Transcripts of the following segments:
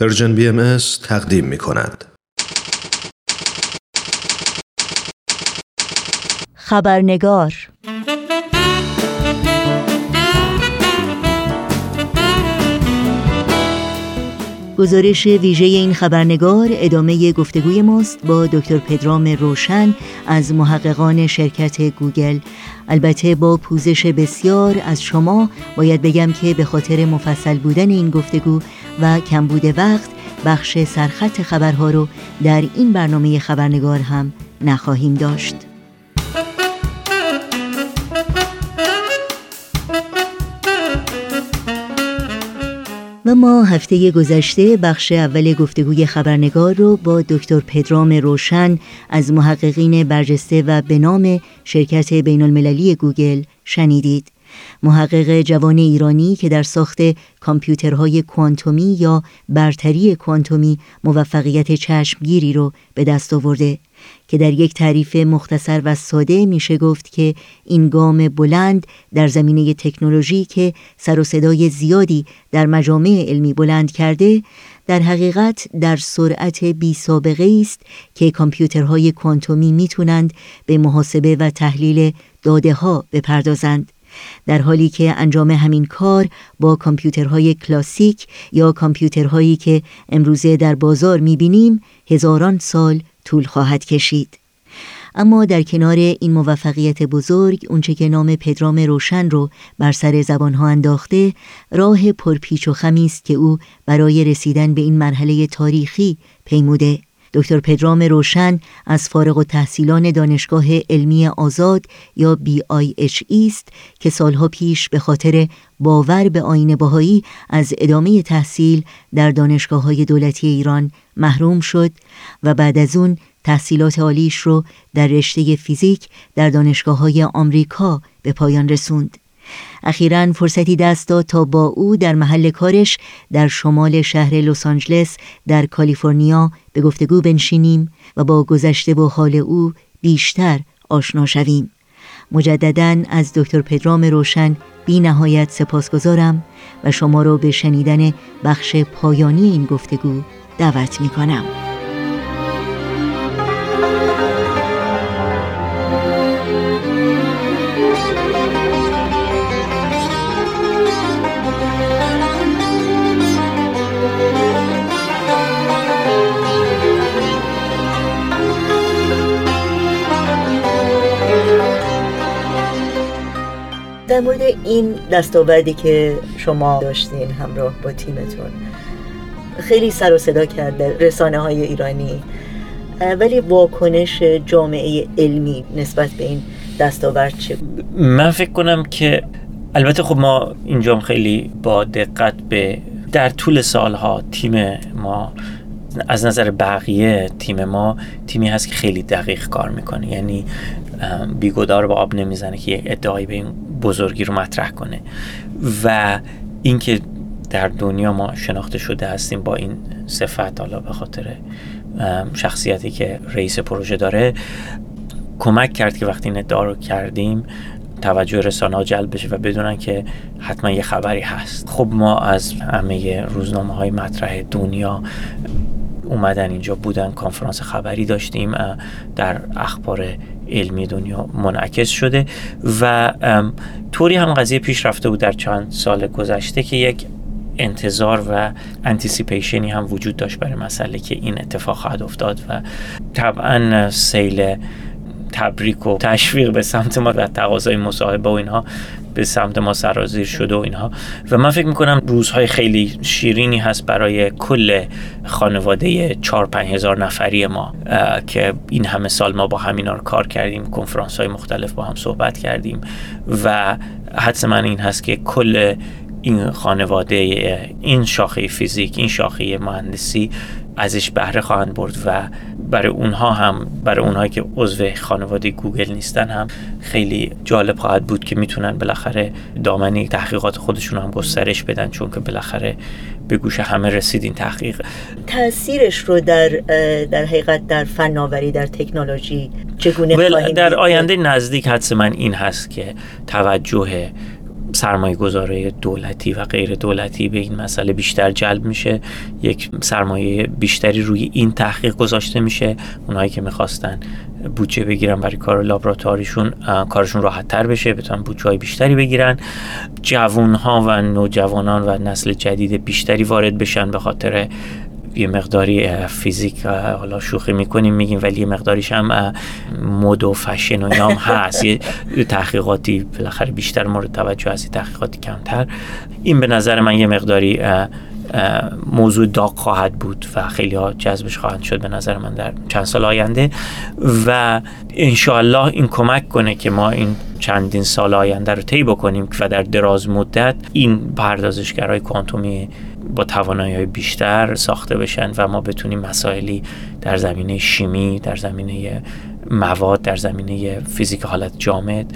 Persian BMS تقدیم می کند. خبرنگار گزارش ویژه این خبرنگار ادامه گفتگوی ماست با دکتر پدرام روشن از محققان شرکت گوگل. البته با پوزش بسیار از شما باید بگم که به خاطر مفصل بودن این گفتگو و کمبود وقت بخش سرخط خبرها رو در این برنامه خبرنگار هم نخواهیم داشت. و ما هفته گذشته بخش اول گفتگوی خبرنگار رو با دکتر پدرام روشن از محققین برجسته و به نام شرکت بین المللی گوگل شنیدید. محقق جوان ایرانی که در ساخت کامپیوترهای کوانتومی یا برتری کوانتومی موفقیت چشمگیری رو به دست آورده که در یک تعریف مختصر و ساده میشه گفت که این گام بلند در زمینه تکنولوژی که سر و صدای زیادی در مجامع علمی بلند کرده در حقیقت در سرعت بی سابقه است که کامپیوترهای کوانتومی می‌تونند به محاسبه و تحلیل داده ها بپردازند. در حالی که انجام همین کار با کامپیوترهای کلاسیک یا کامپیوترهایی که امروزه در بازار می‌بینیم هزاران سال طول خواهد کشید. اما در کنار این موفقیت بزرگ اونچه که نام پدرام روشن رو بر سر زبانها انداخته راه پرپیچ و خمی است که او برای رسیدن به این مرحله تاریخی پیموده. دکتر پدرام روشن از فارغ و تحصیلان دانشگاه علمی آزاد یا BIHE است که سالها پیش به خاطر باور به آین باهایی از ادامه تحصیل در دانشگاه های دولتی ایران محروم شد و بعد از اون تحصیلات عالیش رو در رشته فیزیک در دانشگاه های آمریکا به پایان رسوند. اخیرا فرصتی دست داد تا با او در محل کارش در شمال شهر لس آنجلس در کالیفرنیا به گفتگو بنشینیم و با گذشته و حال او بیشتر آشنا شویم مجددا از دکتر پدرام روشن بی نهایت سپاسگزارم و شما را به شنیدن بخش پایانی این گفتگو دعوت می کنم. در مورد این دستاوردی که شما داشتین همراه با تیمتون. خیلی سر و صدا کرده رسانه های ایرانی. ولی واکنش جامعه علمی نسبت به این دستاورد چه من فکر کنم که البته خب ما اینجا خیلی با دقت به در طول سالها تیم ما از نظر بقیه تیم ما تیمی هست که خیلی دقیق کار می‌کنه. یعنی بیگدار با آب نمی‌زنه که یک ادعایی به این بزرگی رو مطرح کنه. و اینکه در دنیا ما شناخته شده هستیم با این صفت حالا به خاطر شخصیتی که رئیس پروژه داره کمک کرد که وقتی این ادعا رو کردیم توجه رسانه ها جلب بشه و بدونن که حتما یه خبری هست. خب ما از همه روزنامه های مطرح دنیا اومدن اینجا بودن کنفرانس خبری داشتیم در اخبار علمی دنیا منعکس شده و طوری هم قضیه پیش رفته بود در چند سال گذشته که یک انتظار و anticipation ی هم وجود داشت برای مسئله که این اتفاق خواهد افتاد و طبعا سیل تبریک و تشویق به سمت ما و تقاضای مصاحبه و اینها به سمت ما سرازیر شده و اینها. و من فکر می‌کنم روزهای خیلی شیرینی هست برای کل خانواده چار پنج هزار نفری ما که این همه سال ما با همینا رو کار کردیم کنفرانس های مختلف با هم صحبت کردیم. و حدس من این هست که کل این خانواده این شاخه فیزیک این شاخه مهندسی ازش بهره خواهند برد و برای اونها هم برای اونهایی که عضو خانواده گوگل نیستن هم خیلی جالب خواهد بود که می‌تونن بالاخره دامنی تحقیقات خودشون هم گسترش بدن چون که بالاخره به گوش همه رسید این تحقیق. تاثیرش رو در در حقیقت در فناوری در تکنولوژی چگونه در آینده نزدیک حدس من این هست که توجه سرمایه گذاره دولتی و غیر دولتی به این مسئله بیشتر جلب میشه. یک سرمایه بیشتری روی این تحقیق گذاشته میشه. اونایی که می‌خواستن بودجه بگیرن برای کار لابراتواریشون کارشون راحت تر بشه بتونن بودجه های بیشتری بگیرن. جوان ها و نوجوانان و نسل جدید بیشتری وارد بشن به خاطر یه مقداری فیزیک حالا شوخی می‌کنیم میگیم ولی یه مقداریش هم مد و فشن و نام هست. یه تحقیقاتی بالاخره بیشتر مورد توجه هست تحقیقاتی کمتر. این به نظر من یه مقداری موضوع داغ خواهد بود و خیلی ها جذبش خواهند شد به نظر من در چند سال آینده. و انشاءالله این کمک کنه که ما این چندین سال آینده رو طی بکنیم و در دراز مدت این پردازشگرهای کوانتومی با توانایی های بیشتر ساخته بشن و ما بتونیم مسائلی در زمینه شیمی در زمینه مواد در زمینه فیزیک حالت جامد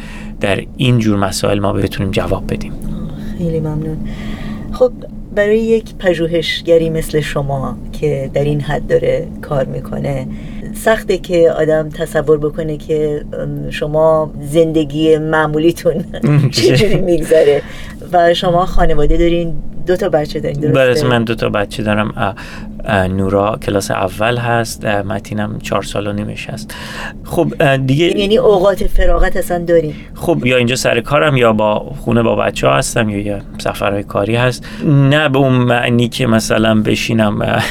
در این جور مسائل ما بتونیم جواب بدیم. خیلی ممنون. خب برای یک پژوهشگری مثل شما که در این حد داره کار می‌کنه سخته که آدم تصور بکنه که شما زندگی معمولیتون چجوری میگذره و شما خانواده دارین دو تا بچه دارین درسته؟ من دو تا بچه دارم. نورا کلاس اول هست متینم چهار سال و نیمش هست. خب دیگه یعنی اوقات فراغت اصلا داریم؟ خب یا اینجا سر کارم یا با خونه با بچه ها هستم یا یا سفرهای کاری هست. نه به اون معنی که مثلا بشینم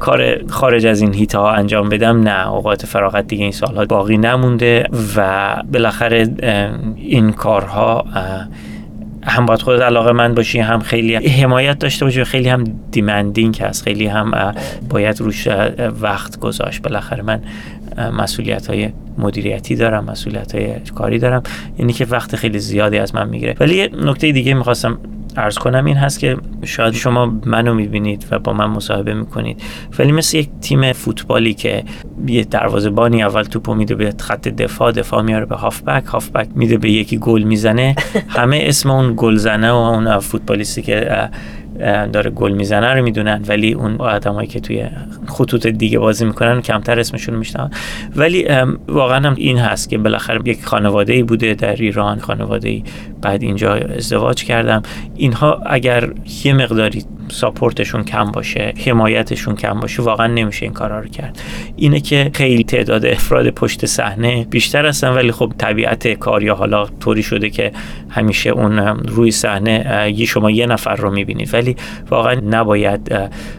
کار خارج از این هیتا ها انجام بدم نه. اوقات فراغت دیگه این سالها باقی نمونده و بالاخره این کارها هم باید خودت علاقه من باشی هم خیلی حمایت داشته باشی خیلی هم دیمندینگ هست. خیلی هم باید روش وقت گذاشت. بالاخره من مسئولیت های مدیریتی دارم مسئولیت های کاری دارم. یعنی که وقت خیلی زیادی از من می‌گیره. ولی نکته دیگه می‌خواستم ارز کنم این هست که شاید شما منو می‌بینید و با من مصاحبه می‌کنید ولی مثل یک تیم فوتبالی که یه بانی اول توپو میده به خط دفاع دفاع میاره به هافبک هافبک میده به یکی گل می‌زنه همه اسم اون گلزنه و اون فوتبالیستی که داره گل می‌زنه رو می‌دونن ولی اون آدمایی که توی خطوط دیگه بازی می‌کنن کمتر اسمشون میشنن ولی واقعا هم این هست که بالاخره یک خانواده بوده در ایران خانواده بعد اینجا ازدواج کردم. اینها اگر یه مقداری ساپورتشون کم باشه حمایتشون کم باشه واقعا نمیشه این کارا رو کرد. اینه که خیلی تعداد افراد پشت صحنه بیشتر هستن ولی خب طبیعت کار یا حالا طوری شده که همیشه اون روی صحنه شما یه نفر رو می‌بینید. ولی واقعا نباید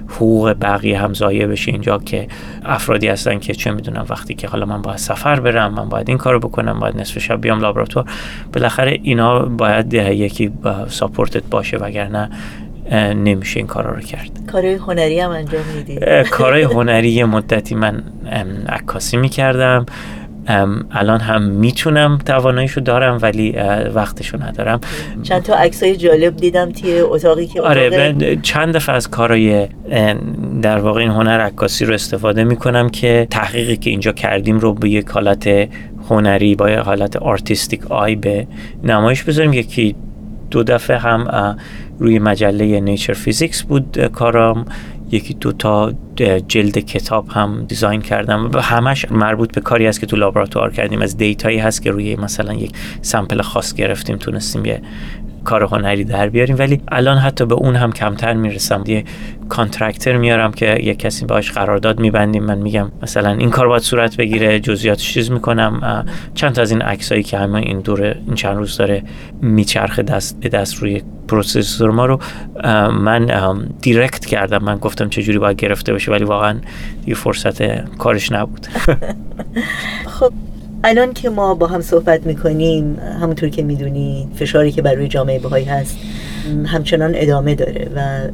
حقوق بقیه هم ضایع بشه اینجا که افرادی هستن که چه می‌دونم وقتی که حالا من باید سفر برم من باید این کارو بکنم باید نصف شب بیام لابراتوار بالاخره اینا باید یکی ساپورتت باشه وگرنه نمیشه این کارا رو کرد. کارهای هنری هم انجام میدی. کارهای هنری یه مدتی من عکاسی می‌کردم. الان هم می‌تونم تواناییشو دارم ولی وقتشو ندارم. چند تا عکسای جالب دیدم توی اتاقی که آره چند دفعه از کارهای در واقع این هنر عکاسی رو استفاده می‌کنم که تحقیقی که اینجا کردیم رو به یک حالت هنری با یک حالت artistic ای به نمایش بذاریم. یکی دو دفعه هم روی مجله Nature Physics بود. کارم یکی دو تا جلد کتاب هم design کردم و همش مربوط به کاری است که تو لابراتوار کردیم. از data یی هست که روی مثلا یک sample خاص گرفتیم تونستیم یه کار هنری در بیاریم. ولی الان حتی به اون هم کمتر می‌رسم. یه contractor میارم که یه کسی باش قرارداد میبندیم. من میگم مثلا این کار باید صورت بگیره جزئیاتش چیز می‌کنم. چند تا از این عکسایی که همه این دور این چند روز داره میچرخه دست به دست روی پروسسور ما رو من دیرکت کردم. من گفتم چجوری باید گرفته باشه ولی واقعا دیگه فرصت کارش نبود. خب الان که ما با هم صحبت می‌کنیم همونطور که می‌دونی فشاری که بر روی جامعه بهایی هست همچنان ادامه داره و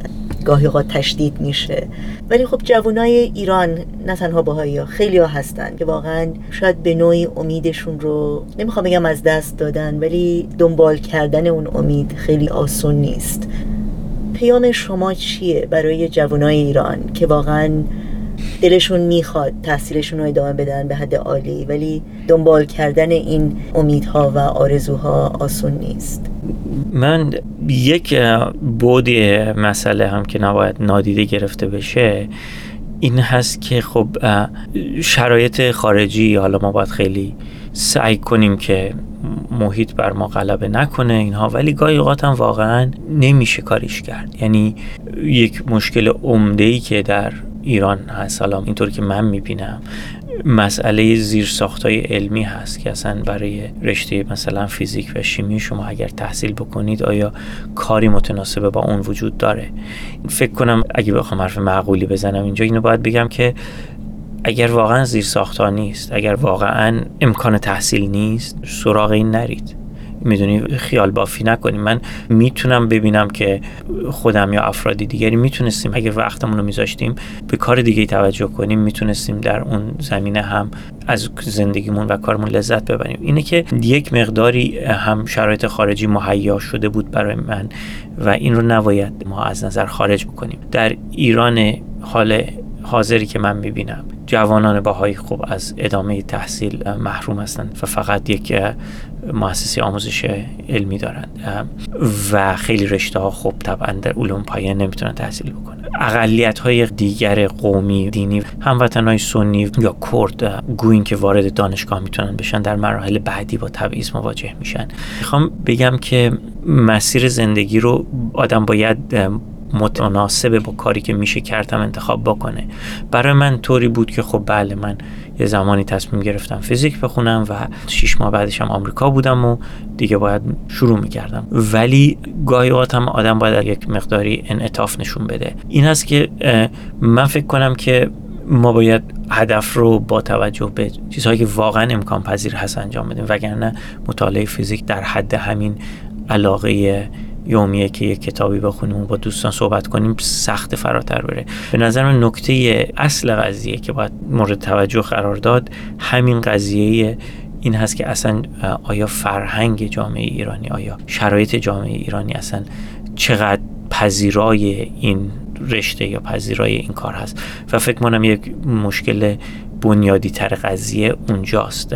گاهی اوقات تشدید میشه. ولی خب جوانای ایران نه تنها باهایی ها خیلی ها هستن که واقعا شاید به نوعی امیدشون رو نمی‌خوام بگم از دست دادن ولی دنبال کردن اون امید خیلی آسون نیست. پیام شما چیه برای جوانای ایران که واقعا دلشون می‌خواد تحصیلشون رو ادامه بدن به حد عالی ولی دنبال کردن این امیدها و آرزوها آسون نیست. من یک بود مسئله هم که نباید نادیده گرفته بشه این هست که خب شرایط خارجی حالا ما باید خیلی سعی کنیم که محیط بر ما غلبه نکنه اینها ولی گاهی اوقات هم واقعا نمیشه کاریش کرد. یعنی یک مشکل عمده ای که در ایران هست. حالا اینطور که من می‌بینم مسئله زیر های علمی هست که اصلا برای رشته مثلا فیزیک و شیمی شما اگر تحصیل بکنید آیا کاری متناسبه با اون وجود داره؟ فکر کنم اگه بخوام حرف معقولی بزنم اینجا اینو باید بگم که اگر واقعا زیر ها نیست اگر واقعا امکان تحصیل نیست سراغ این نرید. می‌دونی خیال بافی نکنیم من می‌تونم ببینم که خودم یا افرادی دیگری می‌تونستیم اگر وقتمون رو میذاشتیم به کار دیگه توجه کنیم می‌تونستیم در اون زمینه هم از زندگیمون و کارمون لذت ببریم. اینه که یک مقداری هم شرایط خارجی مهیا شده بود برای من و این رو نباید ما از نظر خارج بکنیم. در ایران حال حاضری که من می‌بینم جوانان باهایی خوب از ادامه تحصیل محروم هستند و فقط یک مؤسسه آموزش علمی دارند. و خیلی رشته ها خوب طبعا در علوم پایه نمی‌تونن تحصیل بکنن. اقلیت های دیگر قومی دینی هموطن های سنی یا کرد گوین که وارد دانشگاه می‌تونن بشن در مراحل بعدی با تبعیض مواجه میشن. می‌خوام بگم که مسیر زندگی رو آدم باید متناسب با کاری که میشه کردم انتخاب بکنه. برای من طوری بود که خب بله من یه زمانی تصمیم گرفتم فیزیک بخونم و شیش ماه بعدش هم آمریکا بودم و دیگه باید شروع می‌کردم. ولی گاهی هم آدم باید یک مقداری انعطاف نشون بده. این هست که من فکر کنم که ما باید هدف رو با توجه به چیزهایی که واقعا امکان پذیر هست انجام بدیم. وگرنه مطالعه فیزیک در حد همین علاقه یومیه که یک کتابی بخونیم و با دوستان صحبت کنیم سخت فراتر بره. به نظر من نکته اصل قضیه که باید مورد توجه قرار داد همین قضیه این هست که اصلا آیا فرهنگ جامعه ایرانی آیا شرایط جامعه ایرانی اصلا چقدر پذیرای این رشته یا پذیرای این کار هست؟ و فکر کنم یک مشکل بنیادی تر قضیه اونجاست.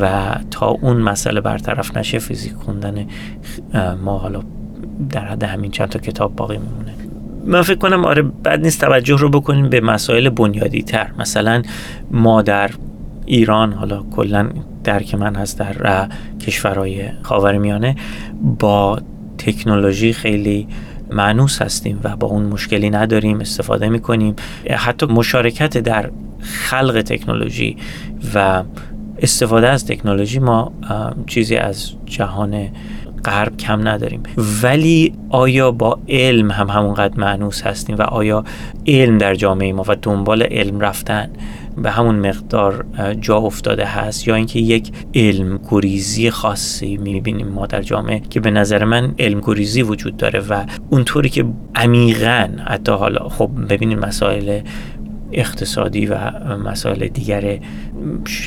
و تا اون مسئله برطرف نشه فیزیک خوندن ما حالا در حد همین چند تا کتاب باقی میمونه. من فکر کنم آره بد نیست توجه رو بکنیم به مسائل بنیادی تر مثلا ما در ایران حالا کلا درک من هست در کشورهای خاورمیانه با تکنولوژی خیلی معنوس هستیم و با اون مشکلی نداریم استفاده می‌کنیم. حتی مشارکت در خلق تکنولوژی و استفاده از تکنولوژی ما چیزی از جهان غرب کم نداریم. ولی آیا با علم هم همونقدر معنوس هستیم و آیا علم در جامعه ما و دنبال علم رفتن به همون مقدار جا افتاده هست یا اینکه یک علم گریزی خاصی می‌بینیم ما در جامعه که به نظر من علم گریزی وجود داره و اونطوری که عمیقا حتی حالا خب ببینیم مسائل اقتصادی و مسائل دیگر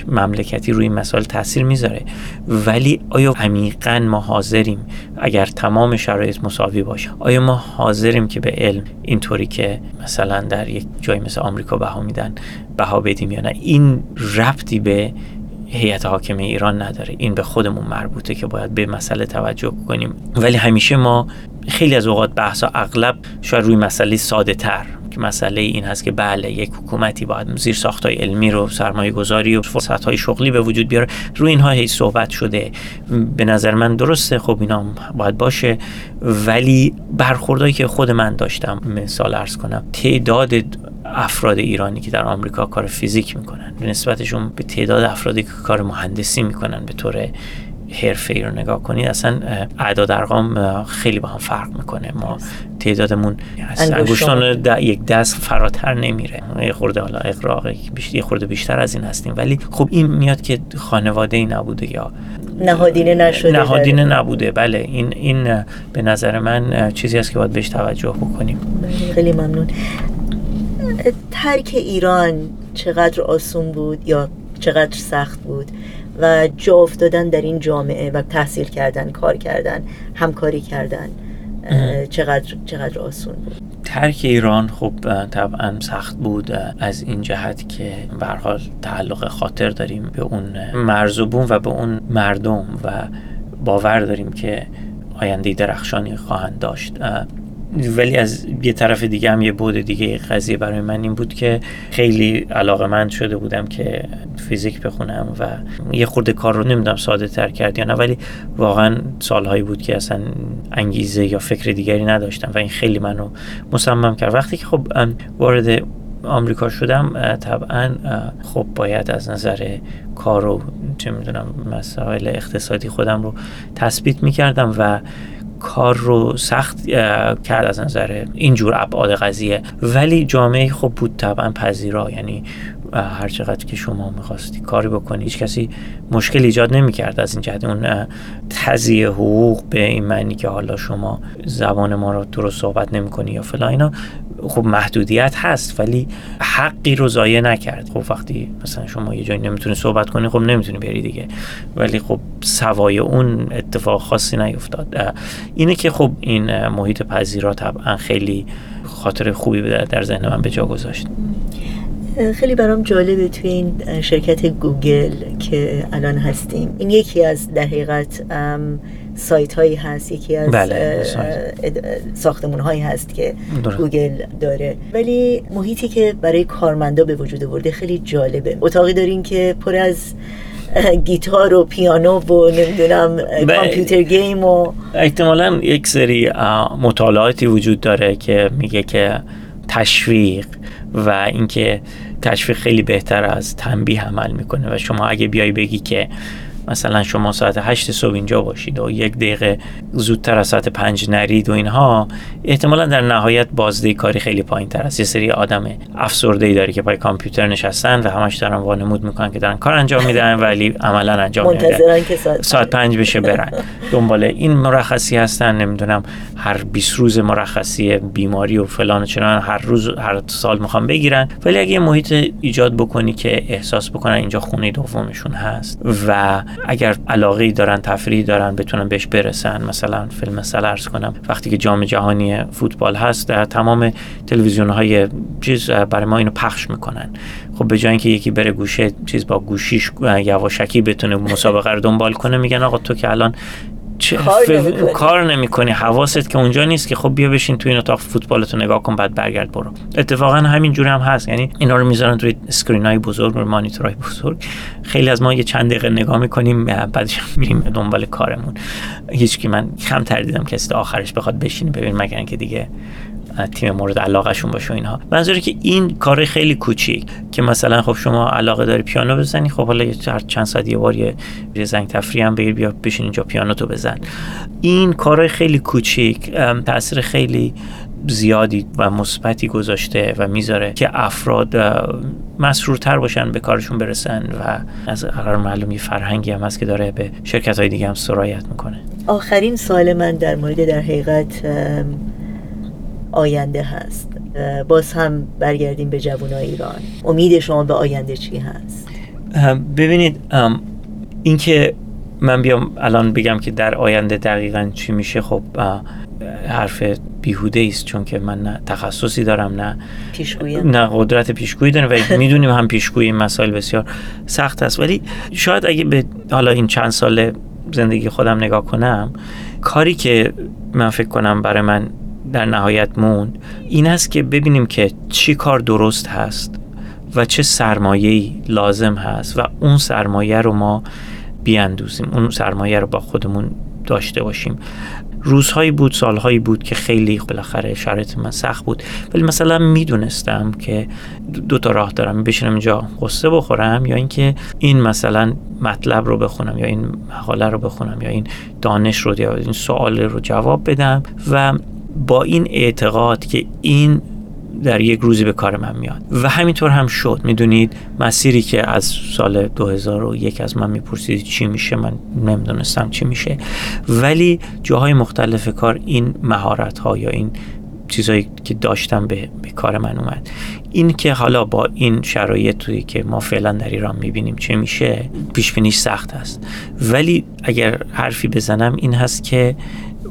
مملکتی روی این مسائل تاثیر می‌ذاره. ولی آیا عمیقا ما حاضریم اگر تمام شرایط مساوی باشه آیا ما حاضریم که به علم اینطوری که مثلا در یک جای مثل آمریکا بها میدن بها بدیم یا نه؟ این ربطی به هیئت حاکمه ایران نداره. این به خودمون مربوطه که باید به مسئله توجه کنیم. ولی همیشه ما خیلی از اوقات بحثا اغلب شاید روی مسئله ساده تر که مسئله این هست که بله یک حکومتی باید زیر ساختای علمی رو سرمایه گذاری و فرصت های شغلی به وجود بیاره. روی اینها هی صحبت شده. به نظر من درسته. خب اینا باید باشه. ولی برخوردهایی که خود من داشتم مثال ارز کنم تعداد افراد ایرانی که در آمریکا کار فیزیک می‌کنن نسبتشون به تعداد افرادی که کار مهندسی می‌کنن به طور حرفه ای رو نگاه کنید اصلا اعداد ارقام خیلی با هم فرق می‌کنه. ما تعدادمون انگشتان یک دست فراتر نمیره. یه خورده حالا اقراق یه خورده بیشتر از این هستیم. ولی خب این میاد که خانواده ای نبوده یا نهادینه نشده نهادینه نبوده. بله این این به نظر من چیزی است که باید بهش توجه بکنیم. خیلی ممنون. ترک ایران چقدر آسون بود یا چقدر سخت بود؟ و جا افتادن در این جامعه و تحصیل کردن کار کردن همکاری کردن چقدر چقدر آسون بود. ترک ایران خب طبعا سخت بود از این جهت که به حال تعلق خاطر داریم به اون مرزوبون و به اون مردم و باور داریم که آینده درخشانی خواهند داشت. ولی از یه طرف دیگه هم یه بود دیگه قضیه برای من این بود که خیلی علاقه من شده بودم که فیزیک بخونم و یه خورده کار رو نمی‌دونم ساده تر کرد یا نه ولی واقعا سالهایی بود که اصلا انگیزه یا فکر دیگری نداشتم و این خیلی منو مصمم کرد. وقتی که خب وارد آمریکا شدم طبعا خب باید از نظر کار و چه می‌دونم مسائل اقتصادی خودم رو تثبیت می‌کردم و کار رو سخت کرد از نظر اینجور ابعاد قضیه. ولی جامعه خب بود طبعا پذیرا. یعنی هر چقدر که شما می‌خواستی کاری بکنی هیچ کسی مشکل ایجاد نمی‌کرد از این جهت. اون تزیه حقوق به این معنی که حالا شما زبان ما رو درست صحبت نمی‌کنی یا فلا اینا. خب محدودیت هست ولی حقی رو ضایع نکرد. خب وقتی مثلا شما یه جایی نمی‌تونی صحبت کنی خب نمی‌تونی بری دیگه. ولی خب سوای اون اتفاق خاصی نیفتاد. اینه که خب این محیط پذیرا طبعا خیلی خاطر خوبی در ذهن من به جا گذاشت. خیلی برام جالبه توی این شرکت گوگل که الان هستیم. این یکی از در حقیقت سایت هایی هست یکی از بله، ساختمون هایی هست که گوگل داره. ولی محیطی که برای کارمندا به وجود آورده خیلی جالبه. اتاقی دارین که پر از گیتار و پیانو و نمی‌دونم کامپیوتر گیم و احتمالا یک سری مطالعاتی وجود داره که میگه که تشویق و اینکه تشویق خیلی بهتر از تنبیه عمل می‌کنه. و شما اگه بیای بگی که مثلا شما ساعت هشت صبح اینجا باشید و یک دقیقه زودتر از ساعت پنج نرید و اینها احتمالا در نهایت بازده کاری خیلی پایین تر است. یه سری آدم افسرده ای داره که پای کامپیوتر نشستن و همش دارن وانمود می‌کنن که دارن کار انجام میدن ولی عملا انجام نمیدن که ساعت, ساعت پنج بشه برن. دنبال این مرخصی هستن نمی‌دونم هر 20 روز مرخصی بیماری و فلان و هر روز هر سال می‌خوان بگیرن. ولی اگه محیط ایجاد بکنی که احساس بکنن اینجا خونه دومشون هست و اگر علاقه دارن تفریح دارن بتونن بهش برسن مثلا فیلم سلرز کنم وقتی که جام جهانی فوتبال هست در تمام تلویزیون های چیز برای ما اینو پخش می‌کنن. خب به جای اینکه یکی بره گوشه چیز با گوشیش یواشکی بتونه مسابقه رو دنبال کنه میگن آقا تو که الان چه کار نمی‌کنی. حواست که اونجا نیست که خب بیا بشین تو این اتاق فوتبالتو نگاه کن بعد برگرد برو. اتفاقا همین جوری هم هست. یعنی اینا رو می‌ذارن توی اسکرین های بزرگ و مانیتورهای بزرگ. خیلی از ما یه چند دقیقه نگاه می‌کنیم بعدش میریم دنبال کارمون. هیچ کی من کم تردیدم کسی آخرش بخواد بشینه ببین مگر اینکه دیگه تیم مورد علاقهشون باشه اینها. منظوری که این کار خیلی کوچیک که مثلا خب شما علاقه داری پیانو بزنی خب حالا چند ساعت یه بار یه زنگ تفریح هم بگیر بیا بشین اینجا پیانو تو بزن. این کارهای خیلی کوچیک تاثیر خیلی زیادی و مثبتی گذاشته و می‌ذاره که افراد مسرورتر باشن به کارشون برسن و از قرار معلوم یه فرهنگی هم هست که داره به شرکت های دیگه هم سرایت می‌کنه. آخرین سوال من در مورد در حقیقت آینده هست. باز هم برگردیم به جوانای ایران. امید شما به آینده چی هست؟ ببینید اینکه من بیام الان بگم که در آینده دقیقا چی میشه خب حرف بیهوده است چون که من نه تخصصی دارم نه پیشگویی. نه قدرت پیشگویی دارم و می‌دونیم هم پیشگویی مسائل بسیار سخت است. ولی شاید اگه به حالا این چند سال زندگی خودم نگاه کنم کاری که من فکر کنم برای من در نهایت موند. این است که ببینیم که چی کار درست هست و چه سرمایه‌ای لازم هست و اون سرمایه رو ما بیاندوزیم اون سرمایه رو با خودمون داشته باشیم. روزهایی بود سالهایی بود که خیلی بالاخره شرایط من سخت بود. ولی مثلا می‌دونستم که دو تا راه دارم بشینم اینجا قصه بخورم یا اینکه این مثلا مطلب رو بخونم یا این مقاله رو بخونم یا این دانش رو یا این سوال رو جواب بدم. و با این اعتقاد که این در یک روزی به کار من میاد. و همینطور هم شد. می‌دونید مسیری که از سال 2001 از من می‌پرسید چی میشه من نمی‌دونستم چی میشه. ولی جاهای مختلف کار این مهارت ها یا این چیزایی که داشتم به, به کار من اومد. این که حالا با این شرایط توی که ما فعلا در ایران می‌بینیم چه میشه پیش بینیش سخت است. ولی اگر حرفی بزنم این هست که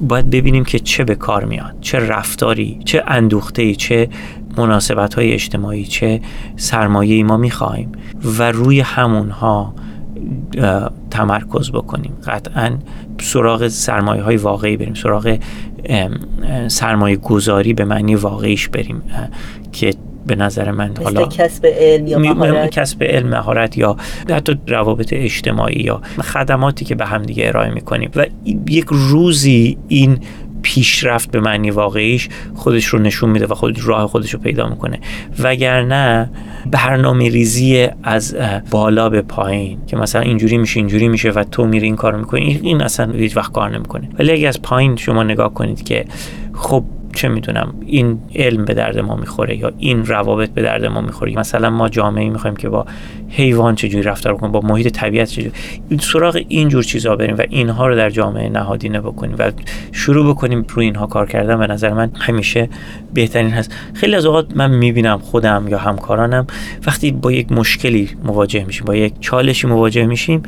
باید ببینیم که چه به کار میاد چه رفتاری چه اندوخته چه مناسبت های اجتماعی چه سرمایه ما می‌خوایم و روی همونها تمرکز بکنیم. قطعا سراغ سرمایه های واقعی بریم سراغ سرمایه گذاری به معنی واقعیش بریم که به نظر من حالا کسب علم یا مهارت؟ کسب علم مهارت یا حتی روابط اجتماعی یا خدماتی که به هم دیگه ارائه می‌کنیم. و یک روزی این پیشرفت به معنی واقعیش خودش رو نشون میده و خود راه خودش رو پیدا می‌کنه. وگرنه برنامه ریزی از بالا به پایین که مثلا اینجوری میشه اینجوری میشه و تو میری این کارو می‌کنی این اصلا هیچ وقت کار نمی‌کنه. ولی اگه از پایین شما نگاه کنید که خب چه می‌دونم این علم به درد ما می‌خوره یا این روابط به درد ما می‌خوره. مثلا ما جامعه می‌خوایم که با حیوان چجوری رفتار کنیم با محیط طبیعت چجوری. سراغ این جور چیزا بریم و اینها رو در جامعه نهادینه بکنیم و شروع بکنیم روی اینها کار کردن. به نظر من همیشه بهترین هست. خیلی از اوقات من می‌بینم خودم یا همکارانم وقتی با یک مشکلی مواجه میشیم با یک چالشی مواجه میشیم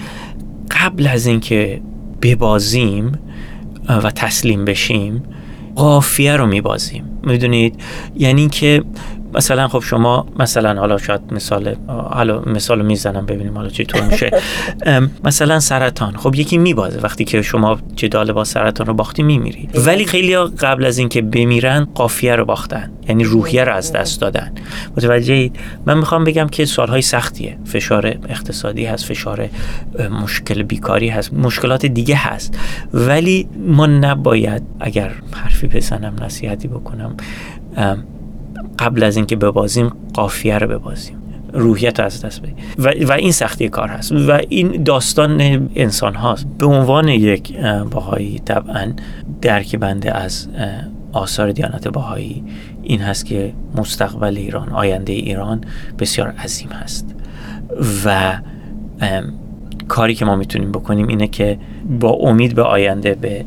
قبل از اینکه ببازیم و تسلیم بشیم قافیه رو میبازیم. می‌دونید؟ یعنی که مثلا خب شما مثلا حالا شاید مثال حالا مثال می‌زنم ببینیم حالا چطور میشه. مثلا سرطان. خب یکی میبازه. وقتی که شما جدال با سرطان رو باختی میمیری. ولی خیلی قبل از اینکه بمیرن قافیه رو باختن. یعنی روحیه رو از دست دادن. متوجه من می‌خوام بگم که سالهای سختیه. فشار اقتصادی هست فشار مشکل بیکاری هست مشکلات دیگه هست. ولی ما نباید اگر حرفی بزنم نصیحتی بکنم قبل از اینکه ببازیم قافیه رو ببازیم. روحیت رو از دست بدیم. و, و این سختی کار هست. و این داستان انسان هاست. به عنوان یک باهایی طبعا درک بنده از آثار دیانت باهایی این هست که مستقبل ایران آینده ایران بسیار عظیم هست. و کاری که ما می‌تونیم بکنیم اینه که با امید به آینده به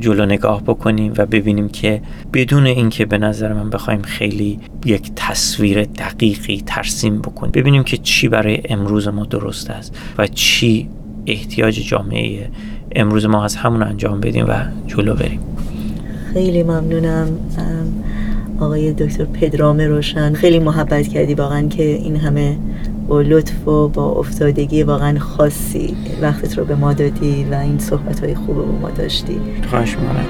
جلو نگاه بکنیم و ببینیم که بدون اینکه به نظر من بخوایم خیلی یک تصویر دقیقی ترسیم بکنیم ببینیم که چی برای امروز ما درست است و چی احتیاج جامعه امروز ما از همون انجام بدیم و جلو بریم. خیلی ممنونم آقای دکتر پدرام روشن. خیلی محبت کردی واقعا که این همه با لطف و با افتادگی واقعا خاصی وقتت رو به ما دادی و این صحبت های خوب رو ما داشتی. خواهش می‌کنم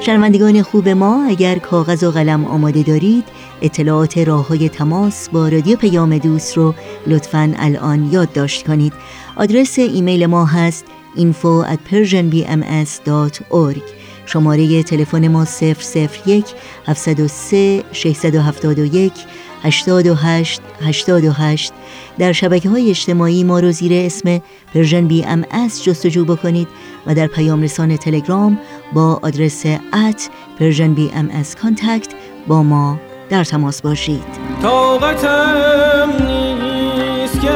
شنوندگان خوب ما اگر کاغذ و قلم آماده دارید اطلاعات راه های تماس با رادیو پیام دوست رو لطفا الان یادداشت کنید. آدرس ایمیل ما هست info at persianbms.org شماره تلفن ما 001 703 671 828 828 در شبکه های اجتماعی ما رو زیر اسم Persian BMS جستجو بکنید و در پیام رسان تلگرام با آدرس at Persian BMS با ما در تماس باشید. طاقتم نیست که